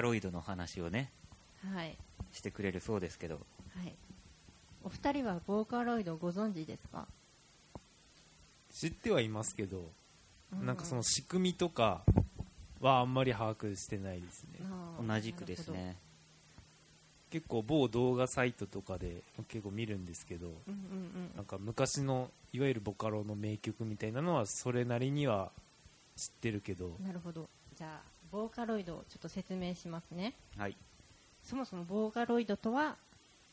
カロイドの話をねはい。してくれるそうですけど。はい。お二人はボーカロイドをご存知ですか？知ってはいますけど、うなんかその仕組みとかはあんまり把握してないですね。同じくですね。結構某動画サイトとかで結構見るんですけどうんうんなんか昔のいわゆるボカロの名曲みたいなのはそれなりには知ってるけど。うんなるほど。じゃあボーカロイドをちょっと説明しますね。はい。そもそもボーカロイドとは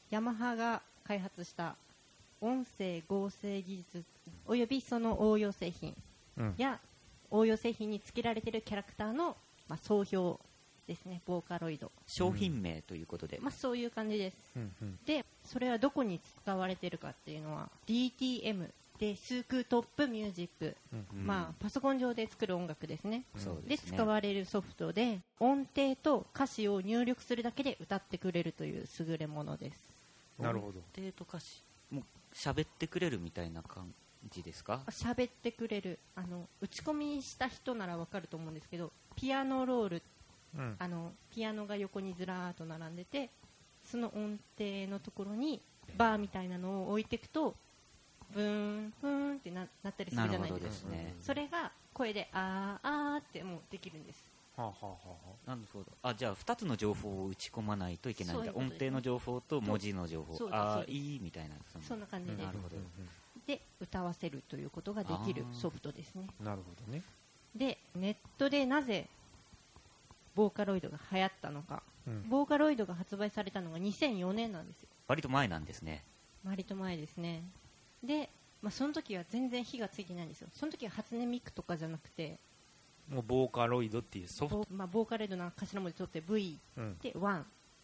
ヤマハが開発した音声合成技術およびその応用製品うん。や応用製品に付けられているキャラクターの、まあ、総評ですねボーカロイド、商品名ということで、まあ、そういう感じです。うんうん。でそれはどこに使われているかっていうのは DTM でスークトップミュージック、うんうん。まあ、パソコン上で作る音楽ですね。でそうですね。使われるソフトで音程と歌詞を入力するだけで歌ってくれるという優れものです。なるほど。音程と歌詞もう喋ってくれるみたいな感じですか？喋ってくれる。あの打ち込みした人ならわかると思うんですけどピアノロールうん。あのピアノが横にずらーっと並んでてその音程のところにバーみたいなのを置いていくとブーンブーンってななったりするじゃないですすね。それが声であーあーってもうできるんです。はあはあはあなるほど。あじゃあ2つの情報を打ち込まないといけないんだ。そう音程の情報と文字の情報。ああいいみたいなそんな。感じで。なるほど。で歌わせるということができるソフトですね。なるほどね。でネットでなぜボーカロイドが流行ったのか。うん。ボーカロイドが発売されたのが2004年なんですよ。割と前なんですね。割と前ですねで、まあ、その時は全然火がついてないんですよ。その時は初音ミクとかじゃなくてもうボーカロイドっていうソフト。ボ,、まあ、ボーカロイドの頭文字取って V うん。で1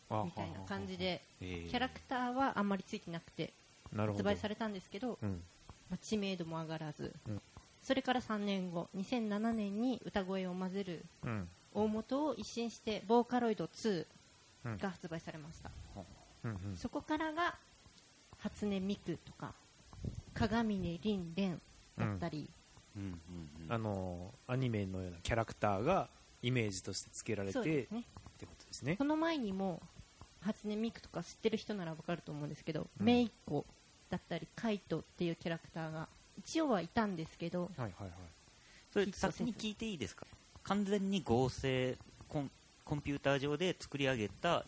あみたいな感じでえー。キャラクターはあんまりついてなくて発売されたんですけど、うん。まあ、知名度も上がらず、うん。それから3年後2007年に歌声を混ぜるうん。大元を一新してボーカロイド2うん。が発売されました、うんうん。そこからが初音ミクとか鏡音凛蓮だったり、うん。うんうんあのアニメのようなキャラクターがイメージとして付けられてそうですね。ってことですね。この前にも初音ミクとか知ってる人ならわかると思うんですけど、うん。メイコだったりカイトっていうキャラクターが一応はいたんですけどはいはいはい。それ先に聞いていいですか？完全に合成コンコンピューター上で作り上げた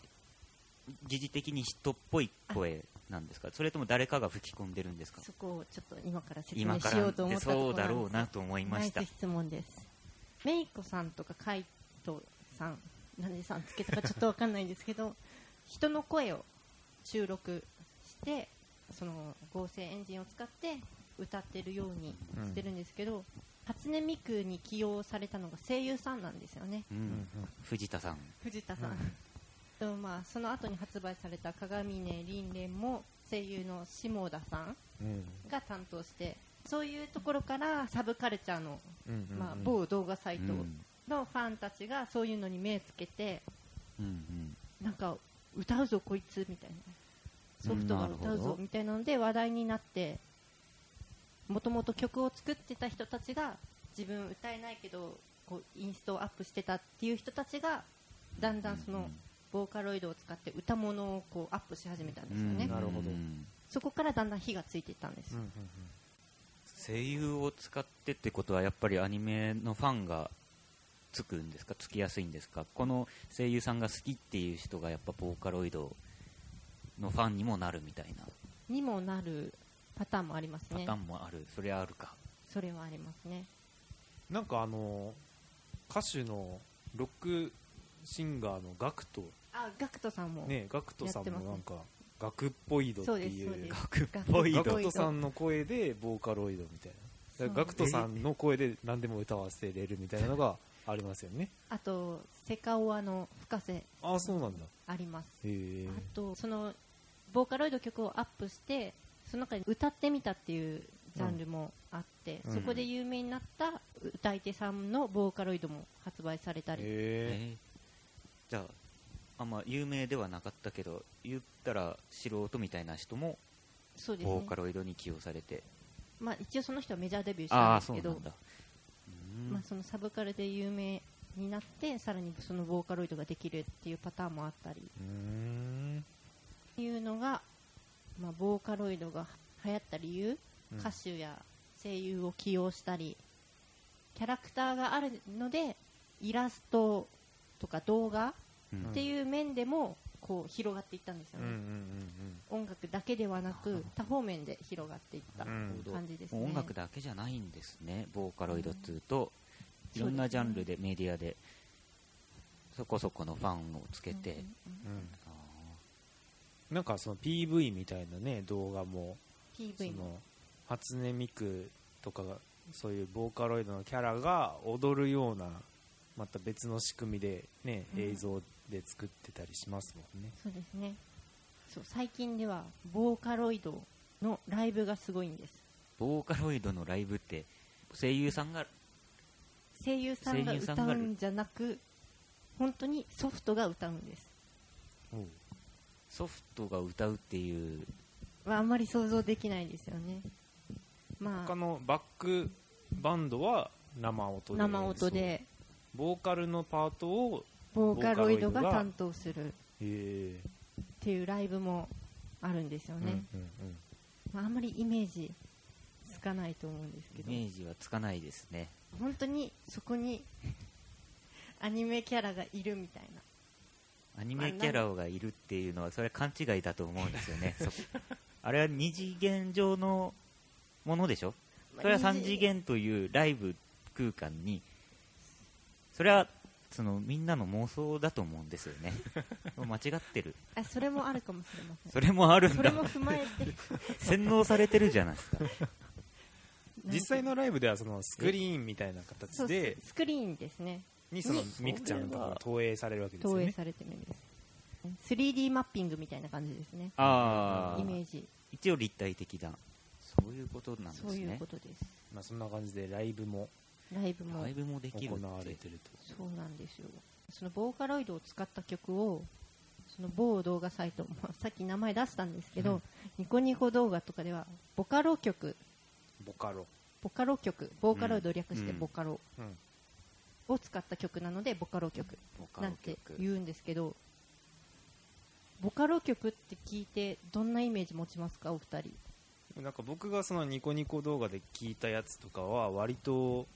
疑似的に人っぽい声なんですか？それとも誰かが吹き込んでるんですか？そこをちょっと今から説明しようと思ったそうだろうなと思いました。質問です。メイコさんとかカイトさんなんでさんつけたかちょっとわかんないんですけど 人の声を収録してその合成エンジンを使って歌ってるようにしてるんですけど、初音ミクに起用されたのが声優さんなんですよね。うんうん。藤田さん。藤田さん、うんとまあ、その後に発売された鏡音凛蓮も声優の下田さんうんが担当してそういうところからサブカルチャーの、まあ、某動画サイトうん。のファンたちがそういうのに目つけてなんか歌うぞこいつみたいな。ソフトが歌うぞみたいなので話題になってもともと曲を作ってた人たちが自分歌えないけどこうインストをアップしてたっていう人たちがだんだんそのボーカロイドを使って歌物をこうアップし始めたんですよね、うんなるほど。うんそこからだんだん火がついていったんです、うんうん。声優を使ってってことはやっぱりアニメのファンがつくんですか？つきやすいんですか？この声優さんが好きっていう人がやっぱボーカロイドのファンにもなるみたいな。にもなるパターンもありますね。パターンもある、それあるか。それはありますね。なんかあの歌手のロックシンガーのガクト。あガクトさんも、ねガクトさんもなんかガクっぽいドっていう。ガクっぽいガクトさんの声でボーカロイドみたいな。ガクトさんの声で何でも歌わせれるみたいなのがありますよね。あとセカオワの深瀬。ああそうなんだ。あります。あとそのボーカロイド曲をアップしてその中に歌ってみたっていうジャンルもあって、うん。そこで有名になった歌い手さんのボーカロイドも発売されたり、じゃああんま有名ではなかったけど言ったら素人みたいな人もそうですね。ボーカロイドに起用されて、まあ、一応その人はメジャーデビューしああたんですけどそうなんだ。うん。まあ、そのサブカルで有名になってさらにそのボーカロイドができるっていうパターンもあったり。うーん。っていうのが、まあ、ボーカロイドが流行った理由、うん。歌手や声優を起用したりキャラクターがあるのでイラストとか動画うん。っていう面でもこう広がっていったんですよね、うんうんうん音楽だけではなく多方面で広がっていったうん感じですね、音楽だけじゃないんですねボーカロイドっていうと、いろんなジャンルでメディアでそこそこのファンをつけて、うんうんうんあなんかその PV みたいなね動画もそ PV もの初音ミクとかがそういうボーカロイドのキャラが踊るようなまた別の仕組みでね、うん。映像で作ってたりしますもんね。そうですね。そう最近ではボーカロイドのライブがすごいんです。ーボーカロイドのライブって声優さんが声優さんが歌うんじゃなく本当にソフトが歌うんです。ソフトが歌うっていうはあんまり想像できないですよね。ま他あのバックバンドは生音で。生音でボーカルのパートをボーカロイドが担当する。っえ。ていうライブもあるんですよーね、うんうんまあ、あんまりイメージつかないと思うんですけど。イメージはつかないですね。本当にそこに アニメキャラがいるみたいな。アニメキャラがいるっていうのはそれは勘違いだと思うんですよね。そあれは二次元上のものでしょ？それは3次元というライブ空間にそれはそのみんなの妄想だと思うんですよね。間違ってる。あそれもあるかもしれません。それもあるんだ。それも踏まえて。洗脳されてるじゃないですか。実際のライブではそのスクリーンみたいなそう形でスクリーンですね。にそのにミクちゃんとかが投影されるわけですよね。投影されてるんです 3D マッピングみたいな感じですね。ああイメージ。一応立体的だ。そういうことなんですね。そういうことです。まあ、そんな感じでライブもライブもライブもできる行われてるとそうなんですよ。そのボーカロイドを使った曲をその某動画サイト、まあ、さっき名前出したんですけど、うん。ニコニコ動画とかではボカロ曲。ボカロ、ボカロ曲。ボーカロイドを略してうん。ボカロうん、を使った曲なのでボカロ曲。なんて言うんですけどボカロ曲って聞いてどんなイメージ持ちますか？お二人。なんか僕がそのニコニコ動画で聞いたやつとかは割と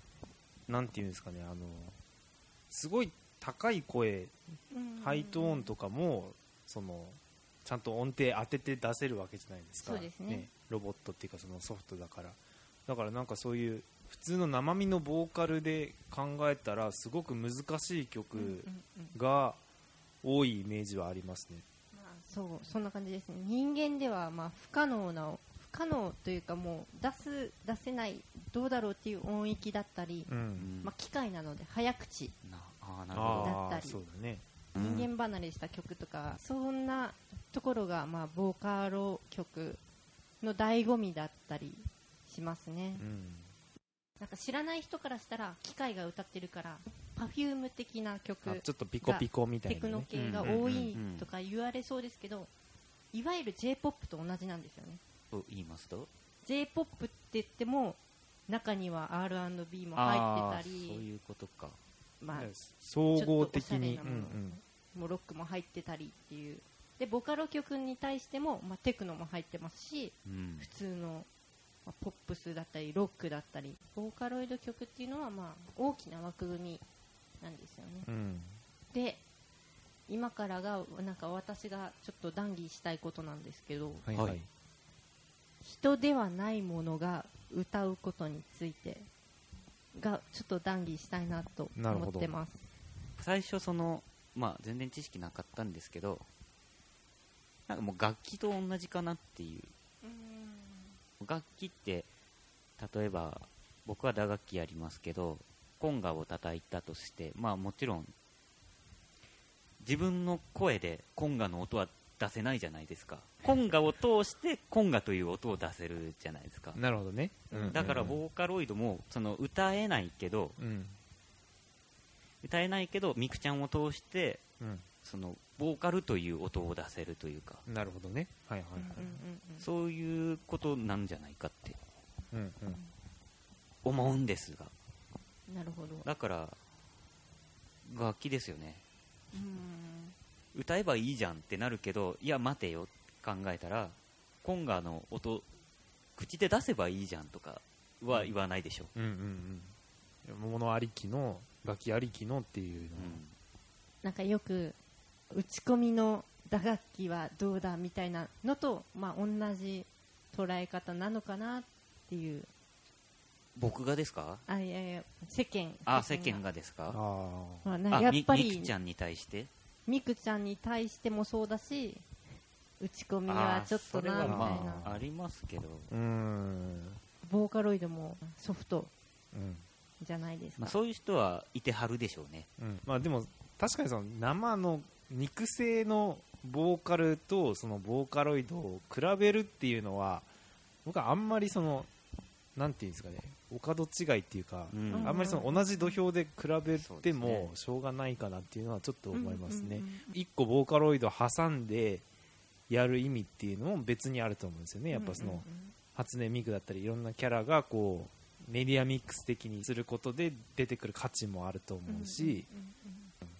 なんていうんですかねあのすごい高い声ハイトーンとかもそのちゃんと音程当てて出せるわけじゃないですか。すね。ロボットっていうかそのソフトだから。だからなんかそういう普通の生身のボーカルで考えたらすごく難しい曲が多いイメージはありますね。まあそうそんな感じですね。人間ではまあ不可能な不可能というかもう出す出せないどうだろうっていう音域だったり、うん。うん。まあ、機械なので早口だったりねうん人間離れした曲とか、そんなところがまあボーカロ曲の醍醐味だったりしますね、うん。なんか知らない人からしたら機械が歌ってるからパフューム的な曲あちょっとピコピコみたいな、ね、テクノ系が多いとか言われそうですけどいわゆる j p o p と同じなんですよねと言いますと？J p o p って言っても中には R&B もあ入ーってたり。そういうことか。まあ、総合的ちょっとおしゃれになもの。もうロックも入ってたりっていう。でボカロ曲に対しても、まあ、テクノも入ってますしうん。普通の、まあポップスだったりロックだったりボーカロイド曲っていうのは、まあ、大きな枠組みなんですよね。うん。うんで今からがなんか私がちょっと談義したいことなんですけどはいはい、はい人ではないものが歌うことについてがちょっと談義したいなと思ってます。最初そのまあ全然知識なかったんですけどなんかもう楽器と同じかなっていう。楽器って例えば僕は打楽器やりますけどコンガを叩いたとしてまあもちろん自分の声でコンガの音は出せないじゃないですかコンガを通してコンガという音を出せるじゃないですか。なるほどね、うん。だからボーカロイドもその歌えないけどうん。歌えないけどミクちゃんを通してうん。そのボーカルという音を出せるというか。なるほどね。はいはいはい、うんうんうんそういうことなんじゃないかって。うんうん。思うんですが。なるほど。だから楽器ですよね。うん。歌えばいいじゃんってなるけどいや待てよ考えたらコンガの音口で出せばいいじゃんとかは言わないでしょ、うんうんうん。物ありきの楽器ありきのっていうのうん。なんかよく打ち込みの打楽器はどうだみたいなのと、まあ、同じ捉え方なのかなっていう。僕がですか？あいやいや世間。あ世間がですか？あまあやっぱりみくちゃんに対して？みくちゃんに対してもそうだし打ち込みはちょっとなみたいな、まあありますけど、ボーカロイドもソフトうん。じゃないですか、まあ、そういう人はいてはるでしょうね。うん。まあでも確かにその生の肉声のボーカルとそのボーカロイドを比べるっていうのは僕はあんまりそのなんていうんですかねお門違いっていうか、うん。あんまりその同じ土俵で比べてもしょうがないかなっていうのはちょっと思いますね、うんうんうん一個ボーカロイド挟んでやる意味っていうのも別にあると思うんですよね。やっぱその、初音ミクだったりいろんなキャラがこうメディアミックス的にすることで出てくる価値もあると思うし、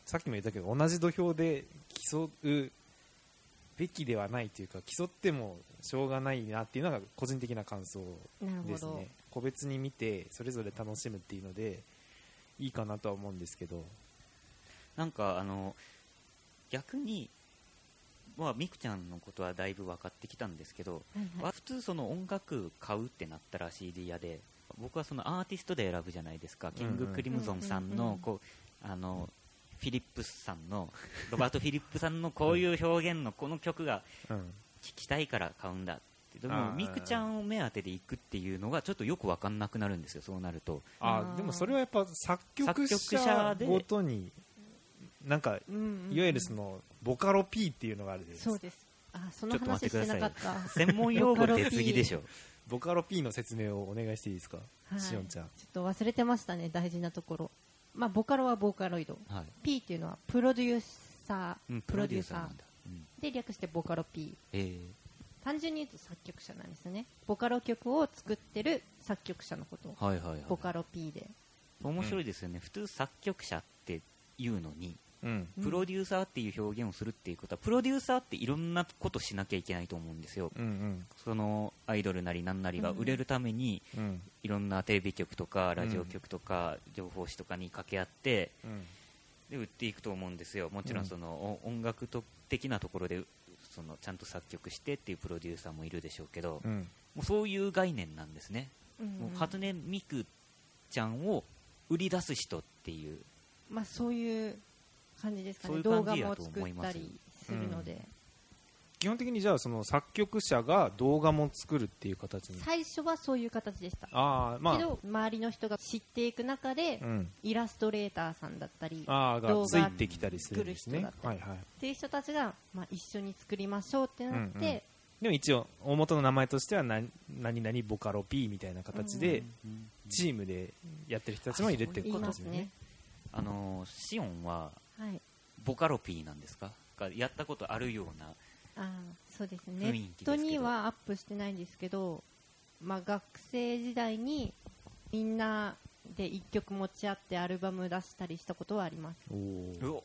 さっきも言ったけど同じ土俵で競うべきではないというか競ってもしょうがないなっていうのが個人的な感想ですね。個別に見てそれぞれ楽しむっていうのでいいかなとは思うんですけど。なんかあの逆にまあみくちゃんのことはだいぶ分かってきたんですけど、はいはいまあ普通その音楽買うってなったら CD 屋で僕はそのアーティストで選ぶじゃないですか、キング・クリムゾンさんうんうんうんのこうあのフィリップスさんの ロバート・フィリップさんのこういう表現のこの曲がうん。聞きたいから買うんだって。でもみくちゃんを目当てで行くっていうのがちょっとよく分かんなくなるんですよそうなると。あでもそれはやっぱ作曲者ごとになんかうんうんうん。いわゆるそのボカロ P っていうのがあるそうです。あそのちょっと待ってください話してなかった。専門用語出過ぎでしょ。ボカロ P の説明をお願いしていいですか、はい。しおんちゃん。ちょっと忘れてましたね大事なところ。まあボカロはボーカロイドはい。P っていうのはプロデューサー、うんプロデューサー。なんだ、うん。で略してボカロ P え単純に言うと作曲者なんですね。ボカロ曲を作ってる作曲者のことはいはいはい。ボカロ P で。面白いですよね、普通作曲者っていうのにうんうんプロデューサーっていう表現をするっていうことは、プロデューサーっていろんなことしなきゃいけないと思うんですよ。うんうん。そのアイドルなりなんなりが売れるために、うん。いろんなテレビ局とかラジオ局とか情報誌とかに掛け合ってうん。で売っていくと思うんですよ。もちろうん。んその、お音楽と的なところでそのちゃんと作曲してっていうプロデューサーもいるでしょうけど、うん。もうそういう概念なんですね、うん。もう初音ミクちゃんを売り出す人っていう。まあそういう感じですかそうね動画も作ったりするので、基本的にじゃあその作曲者が動画も作るっていう形に。最初はそういう形でした、ああまあ。けど周りの人が知っていく中で、うん。イラストレーターさんだったりああが動画ついてきたりするんですね。はいはい。っていう人たちが、まあ、一緒に作りましょうってなって、うんうん。でも一応大元の名前としては何何々ボカロ P みたいな形でチームでやってる人たちもいるって言ことですよね。あのシオンははい。ボカロピーなんですか？がやったことあるようなあーそうですね。ネ雰囲気ですけど。ットにはアップしてないんですけど、まあ、学生時代にみんなで1曲持ち合ってアルバム出したりしたことはあります。おお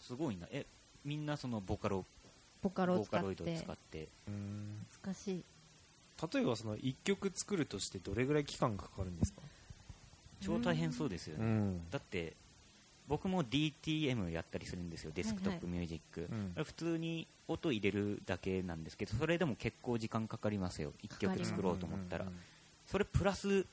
すごいな。えみんなそのボカロボカロをボ使って。カロイドを使って。うん。難しい。例えばその1曲作るとしてどれぐらい期間がかかるんですか？超大変そうですよね、ん。だって僕も DTM やったりするんですよ。デスクトップミュージック、うん。普通に音入れるだけなんですけどそれでも結構時間かかりますよ。1曲作ろうと思ったら、それプラス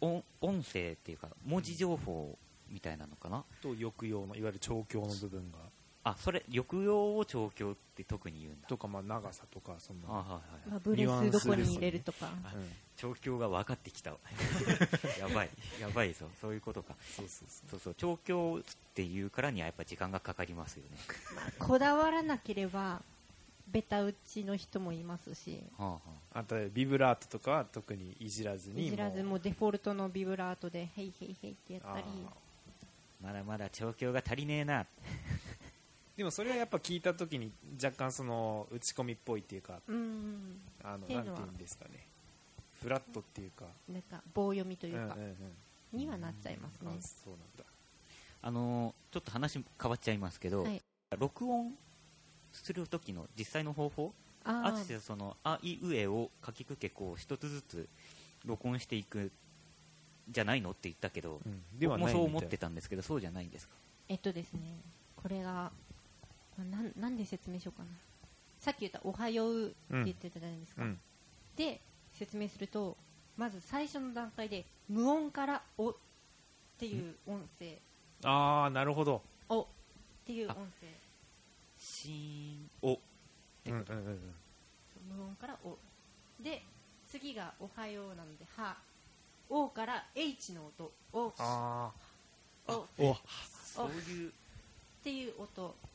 音音声っていうか文字情報みたいなのかな。と抑揚のいわゆる調教の部分があそれ抑揚を調教って特に言うんだ。とかまあ長さとかそんな。あはいはいまあ、ブレスどこに入れるとか、あうん。調教が分かってきた。わ やばい。やばいぞ。そういうことか。そうそうそう。そうそう。調教っていうからにはやっぱ時間がかかりますよね、こだわらなければベタ打ちの人もいますし。はあはあ。とビブラートとかは特にいじらずにいじらずももうデフォルトのビブラートで「ヘイヘイヘイ」ってやったり。あまだまだ調教が足りねえなでもそれはやっぱ聞いた時に若干その打ち込みっぽいっていうかうんうんのは。なていうんですかね。フラットっていうか。なんか棒読みというか、うんうんうん。にはなっちゃいますね。あそうなんだ。あのちょっと話変わっちゃいますけど、はい。録音する時の実際の方法あー。あつてそのあいうえをかきくけこう一つずつ録音していくじゃないのって言ったけど、うん。では僕もないみたいそう思ってたんですけどそうじゃないんですか？えっとですね。これがまあなんなんで説明しようかな。さっき言った「おはよう」って言ってたじゃないですか、うん。で説明するとまず最初の段階で無音から「お」っていう音声。ああなるほど「お」っていう音声。しーんお。うんうんうん無音から「お」で次が「おはよう」なので「は」「お」から H の音「お」あお。あお。そういう。っていう音。録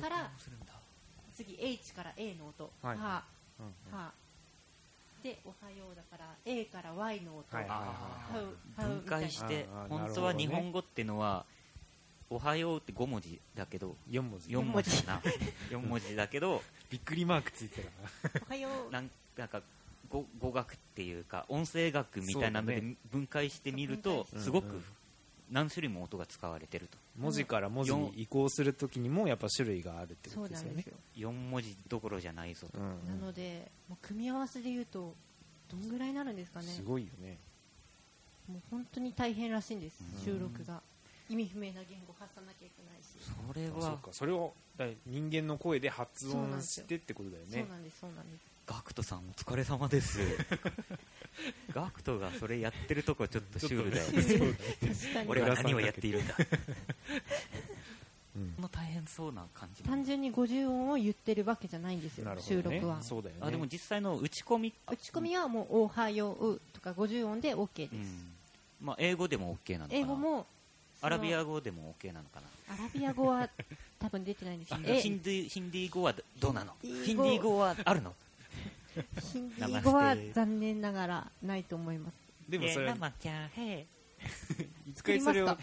から次 H から A の音「はいは」うんはで、おはようだから A から Y の音、はい分解して本当は日本語ってのは「おはよう」って5文字だけど4文字。4文字だな。4文字。だけど びっくりマークついてるおはよう。なんなんか語語学っていうか音声学みたいなので分解してみる分とすごくうんうん何種類も音が使われてると。文字から文字に移行するときにもやっぱ種類があるってこそとですよね。うなんですよ、4文字どころじゃないぞと、うん。なので、もう組み合わせで言うとどんぐらいになるんですかね。すごいよね。もう本当に大変らしいんです、うん。収録が。意味不明な言語発さなきゃいけないし、それあそうはか。それをだ人間の声で発音してってことだよね。そうなんです。そうなんですガクトさんお疲れ様です。ガクトがそれやってるとこちょっとシュールだよね。俺は何をやっているんだ。うん。この大変そうな感じ単純に50音を言ってるわけじゃないんですよ、ね。収録は。そうだよね。あでも実際の打ち込み、打ち込みはもう「おはよう」とか50音で OK です、うん。まあ、英語でも OK なのかな。英語もアラビア語語でも OK なのかな。アラビア語は多分出てないんですあよえヒンディヒンディー語はどうなの？ヒンディー語はあるの？ヒンディー語は残念ながらないと思います。でもそれ一回それを作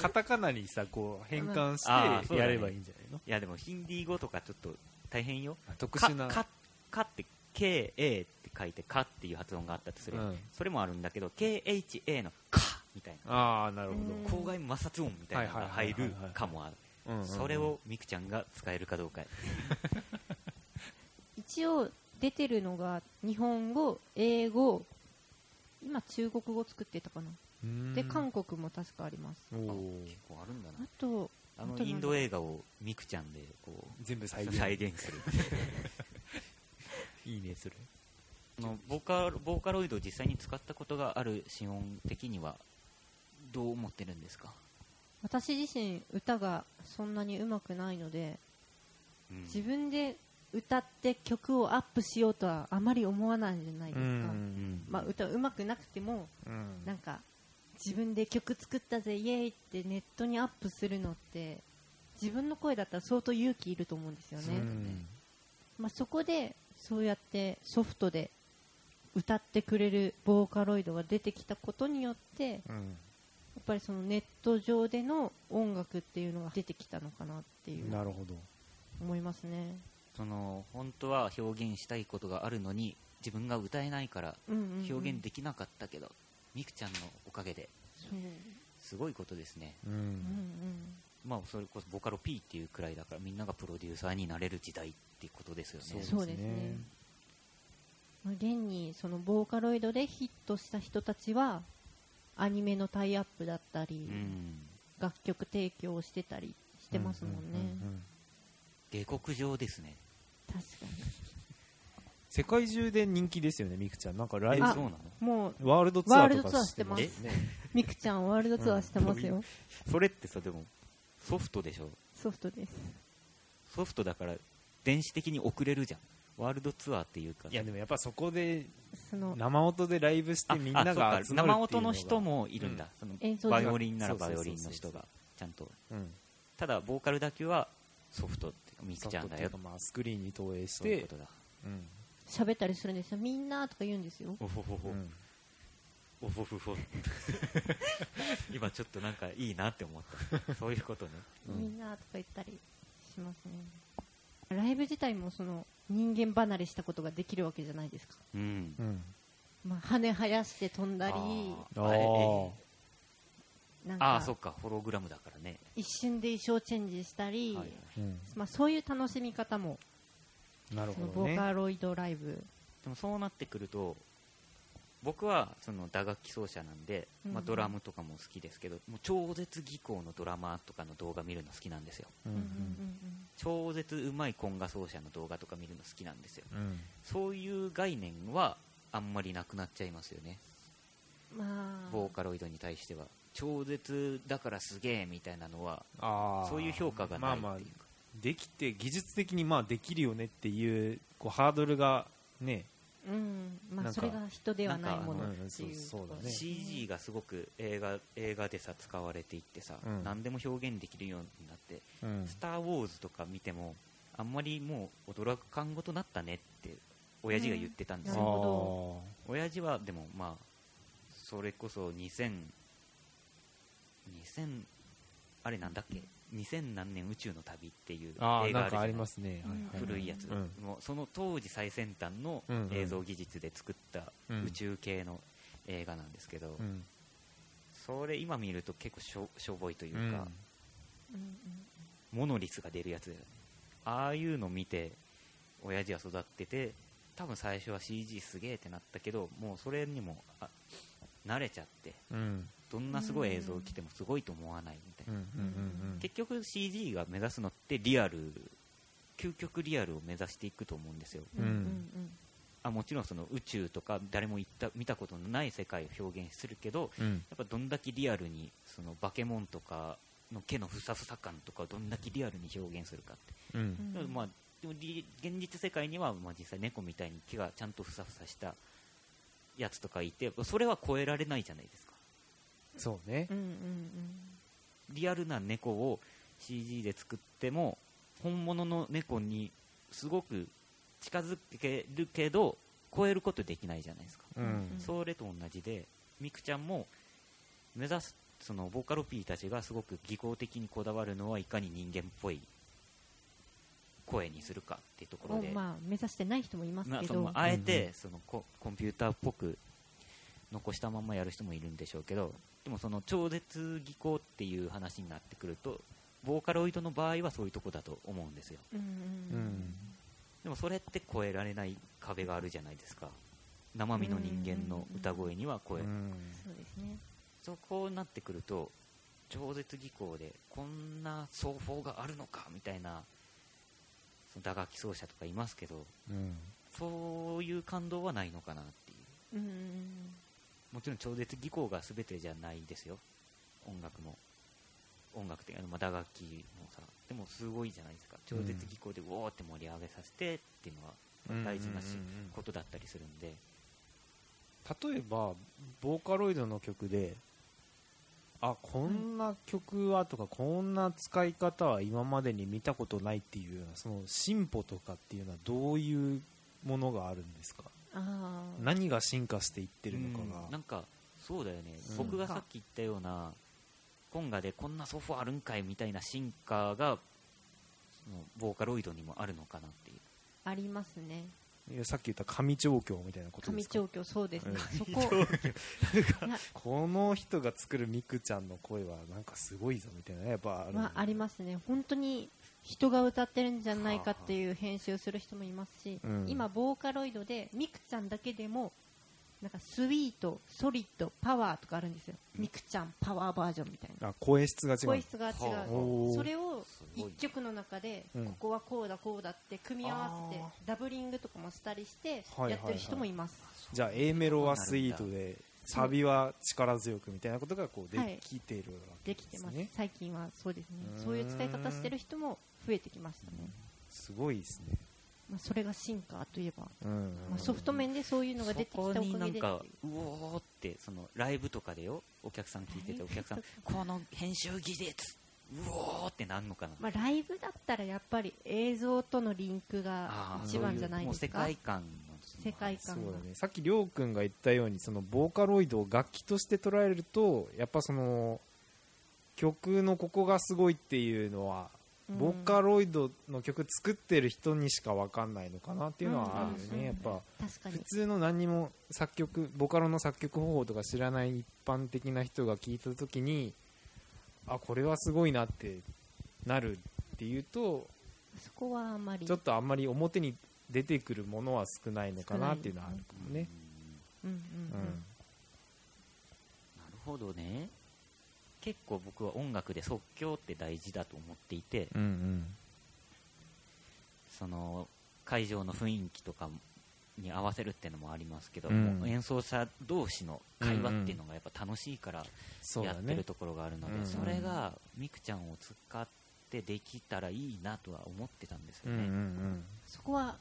カタカナにさこう変換してやればいいんじゃないの？いやでもヒンディー語とかちょっと大変よ。特殊な。かって KA って書いてかっていう発音があったとすれば、うん。それもあるんだけど KHA のかみたいな。ああなるほうん口外摩擦音みたいなのが入るかもある。それをミクちゃんが使えるかどうか。一応出てるのが日本語英語今中国語作ってたかな。うん。で韓国も確かあります。あるんだな。あとあのインド映画をミクちゃんでこ全部再う現。再現する。いいねそれ。あのボーカボーカロイドを実際に使ったことがある心音的にはどう思ってるんですか、私自身歌がそんなに上手くないのでうん。自分で歌って曲をアップしようとはあまり思わないじゃないですか、うん。まあ、歌上手くなくてもうん。なんか自分で曲作ったぜイエーイってネットにアップするのって自分の声だったら相当勇気いると思うんですよね、うんまあ、そこでそうやってソフトで歌ってくれるボーカロイドが出てきたことによってやうん。っぱりそのネット上での音楽っていうのが出てきたのかなっていう。なるほど。思いますね、その本当は表現したいことがあるのに自分が歌えないからうんうんうん。表現できなかったけど、ミクちゃんのおかげでそう、すごいことですね、ううんうんん。まあ、それこそボカロ P っていうくらいだからみんながプロデューサーになれる時代っていうことですよね。そうですね。まあ、現にそのボーカロイドでヒットした人たちはアニメのタイアップだったり、うん。楽曲提供をしてたりしてますもんね、下克上ですね。確か世界中で人気ですよねミクちゃん。なんかライブ。そうなの？にもうワールドツアーとかしてますワールドツアーねミクちゃんワールドツアーしてますよ、それってさでもソフトでしょ？ソフトです。ソフトだから電子的に送れるじゃん。ワールドツアーっていうか。いやでもやっぱそこでその生音でライブしてあみんなが集ま生音の人も、もいるんだ、そのバイオリンならバイオリンの人がちゃんと。うん、ただボーカルだけはソフトっていうかミクちゃんだよ。まあスクリーンに投影して喋ったりするんですよ。みんなとか言うんですよ。おほほほ、うん。おほほほ。今ちょっとなんかいいなって思った。そういうことね。うん。みんなとか言ったりしますね。ライブ自体もその人間離れしたことができるわけじゃないですか、うん。うん。まあ、羽生やして飛んだりああなんかああそっかホログラムだからね、一瞬で衣装チェンジしたり、はいはい。うん。まあ、そういう楽しみ方もなるそのボほどねーカロイドライブ、でもそうなってくると僕はその打楽器奏者なんで、うん。まあ、ドラムとかも好きですけど、もう超絶技巧のドラマーとかの動画見るの好きなんですよ。うんうんうん。超絶うまいコンガ奏者の動画とか見るの好きなんですよ。うん。そういう概念はあんまりなくなっちゃいますよね。うんまあ。ボーカロイドに対しては超絶だからすげえみたいなのはそういう評価がないっていうか、まあまあできて技術的にまあできるよねっていうこうハードルがね。うん。まあ、それが人ではないものなんかっていう。うん。そうだね。CG がすごく映画映画でさ使われていってさ、うん。何でも表現できるようになってうん。スター・ウォーズとか見てもあんまりもう驚く感ごとなったねって親父が言ってたんですよ、ほ親父はでもまあそれこそ2000 2000あれなんだっけ？2000何年宇宙の旅っていう映画あるじゃない？なんかありますね、古いやつ、うん。もうその当時最先端の映像技術で作ったうん。宇宙系の映画なんですけど、うん。それ今見ると結構しょしょぼいというか、モノリスが出るやつだよね。ああいうの見て親父は育ってて多分最初は CG すげえってなったけどもうそれにもあ慣れちゃってうんどんなすごい映像を来てもすごいと思わないみたいな、結局 CG が目指すのってリアル究極リアルを目指していくと思うんですよ。うん。うん。あもちろんその宇宙とか誰も行った見たことのない世界を表現するけどうん。うんやっぱどんだけリアルにそのバケモンとかの毛のふさふさ感とかをどんだけリアルに表現するかって。うん。うんでもまあ、でもり現実世界には、まあ、実際猫みたいに毛がちゃんとふさふさしたやつとかいてそれは超えられないじゃないですかそうね。うんうんリアルな猫を CG で作っても本物の猫にすごく近づけるけど超えることできないじゃないですか、うん。うんそれと同じでミクちゃんも目指すそのボーカロ P たちがすごく技巧的にこだわるのはいかに人間っぽい声にするかっていうところで、をまあ目指してない人もいますまあけど。そのあえうん。てそのココンピューターっぽく残したままやる人もいるんでしょうけどでもその超絶技巧っていう話になってくるとボーカロイドの場合はそういうとこだと思うんですよ。うんうんううん。んでもそれって超えられない壁があるじゃないですか。生身の人間の歌声には超え、うん。そうですね。そこになってくると超絶技巧でこんな奏法があるのかみたいなその打楽器奏者とかいますけどうん。そういう感動はないのかなっていう。うんうんもちろん超絶技巧が全てじゃないですよ。音楽も。音楽ってあのまあ打楽器もさでもすごいじゃないですか。超絶技巧でウォーって盛り上げさせてっていうのはうん。大事なことだったりするんで。例えばボーカロイドの曲であこんな曲はとか、こんな使い方は今までに見たことないっていうようなその進歩とかっていうのはどういうものがあるんですか？何が進化していってるのかうん。がなんかそうだよね、うん。僕がさっき言ったようなコンガでこんなソフトあるんかいみたいな進化がそのボーカロイドにもあるのかなっていう。ありますね。いやさっき言った上調教みたいなことですか？上調教そうですね、うん。そこ。いや。この人が作るミクちゃんの声はなんかすごいぞみたいなやっぱあるまあ、ありますね。本当に人が歌ってるんじゃないかっていう編集する人もいますし、うん。今ボーカロイドでミクちゃんだけでもなんかスイートソリッドパワーとかあるんですよ、ミクちゃんパワーバージョンみたいな。あ声質が違う。声質が違うそれをすごい一曲の中でうん。ここはこうだこうだって組み合わせてあダブリングとかもしたりしてはいやってる人もいます、じゃあ A メロはスイートでサビは力強くみたいなことがこうはい。できてるわけできてます。ですね、最近はそうですねそういう使い方してる人も増えてきましたね、すごいですね、まあ、それが進化といえば。うんまあ、ソフト面でそういうのが出てきたおかそこになんげでかうおーってそのライブとかでよお客さん聞いててお客さんこの編集技術うおーってなんのかな、まあ、ライブだったらやっぱり映像とのリンクが一番じゃないですか。世界観の世界観が。そうだね。さっきりょうくんが言ったようにそのボーカロイドを楽器として捉えるとやっぱその曲のここがすごいっていうのは、うんボーカロイドの曲作ってる人にしか分かんないのかなっていうのはあるよね、うん。やっぱ普通の何にも作曲ボカロの作曲方法とか知らない一般的な人が聞いた時にあこれはすごいなってなるっていうとそこはあんまり。ちょっとあんまり表に出てくるものは少ないのかなっていうのはあるかもね。うんうんううんん。なるほどね結構僕は音楽で即興って大事だと思っていてうんうん。その会場の雰囲気とかに合わせるっていうのもありますけど、うん。演奏者同士の会話っていうのがやっぱ楽しいからやってるところがあるので、うんうんそれがみくちゃんを使ってできたらいいなとは思ってたんですようんうんうね、ん。そこは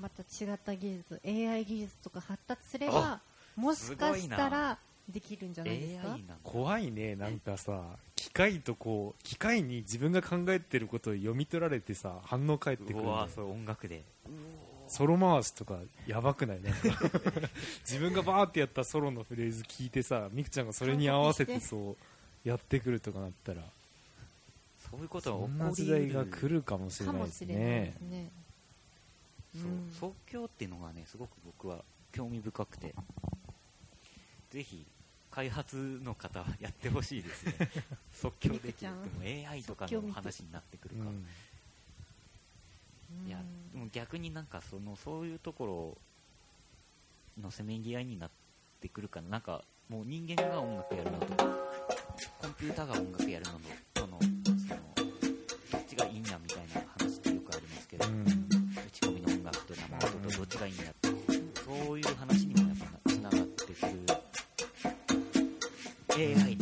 また違った技術 AI 技術とか発達すればもしかしたらできるんじゃないですか？怖いねなんかさ機械とこう機械に自分が考えてることを読み取られてさ反応返ってくるんだようわそう音楽で。ソロ回しとかやばくない？なんか。自分がバーってやったソロのフレーズ聞いてさみくちゃんがそれに合わせてそうやってくるとかなったら。そういうことそんが起こりな時代が来るかもしれかないですね。そう即興っていうのがねすごく僕は興味深くて。ぜひ開発の方はやってほしいですね。即興できるでも AI とかの話になってくるか、うん。いやでも逆になんかそのそういうところのせめぎ合いになってくるかななんかもう人間が音楽やるのとコンピューターが音楽やるののとのそのどっちがいいんやみたいな話ってよくありますけど、うん。打ち込みの音楽と生音とどっちがいいんやってそういう話にもや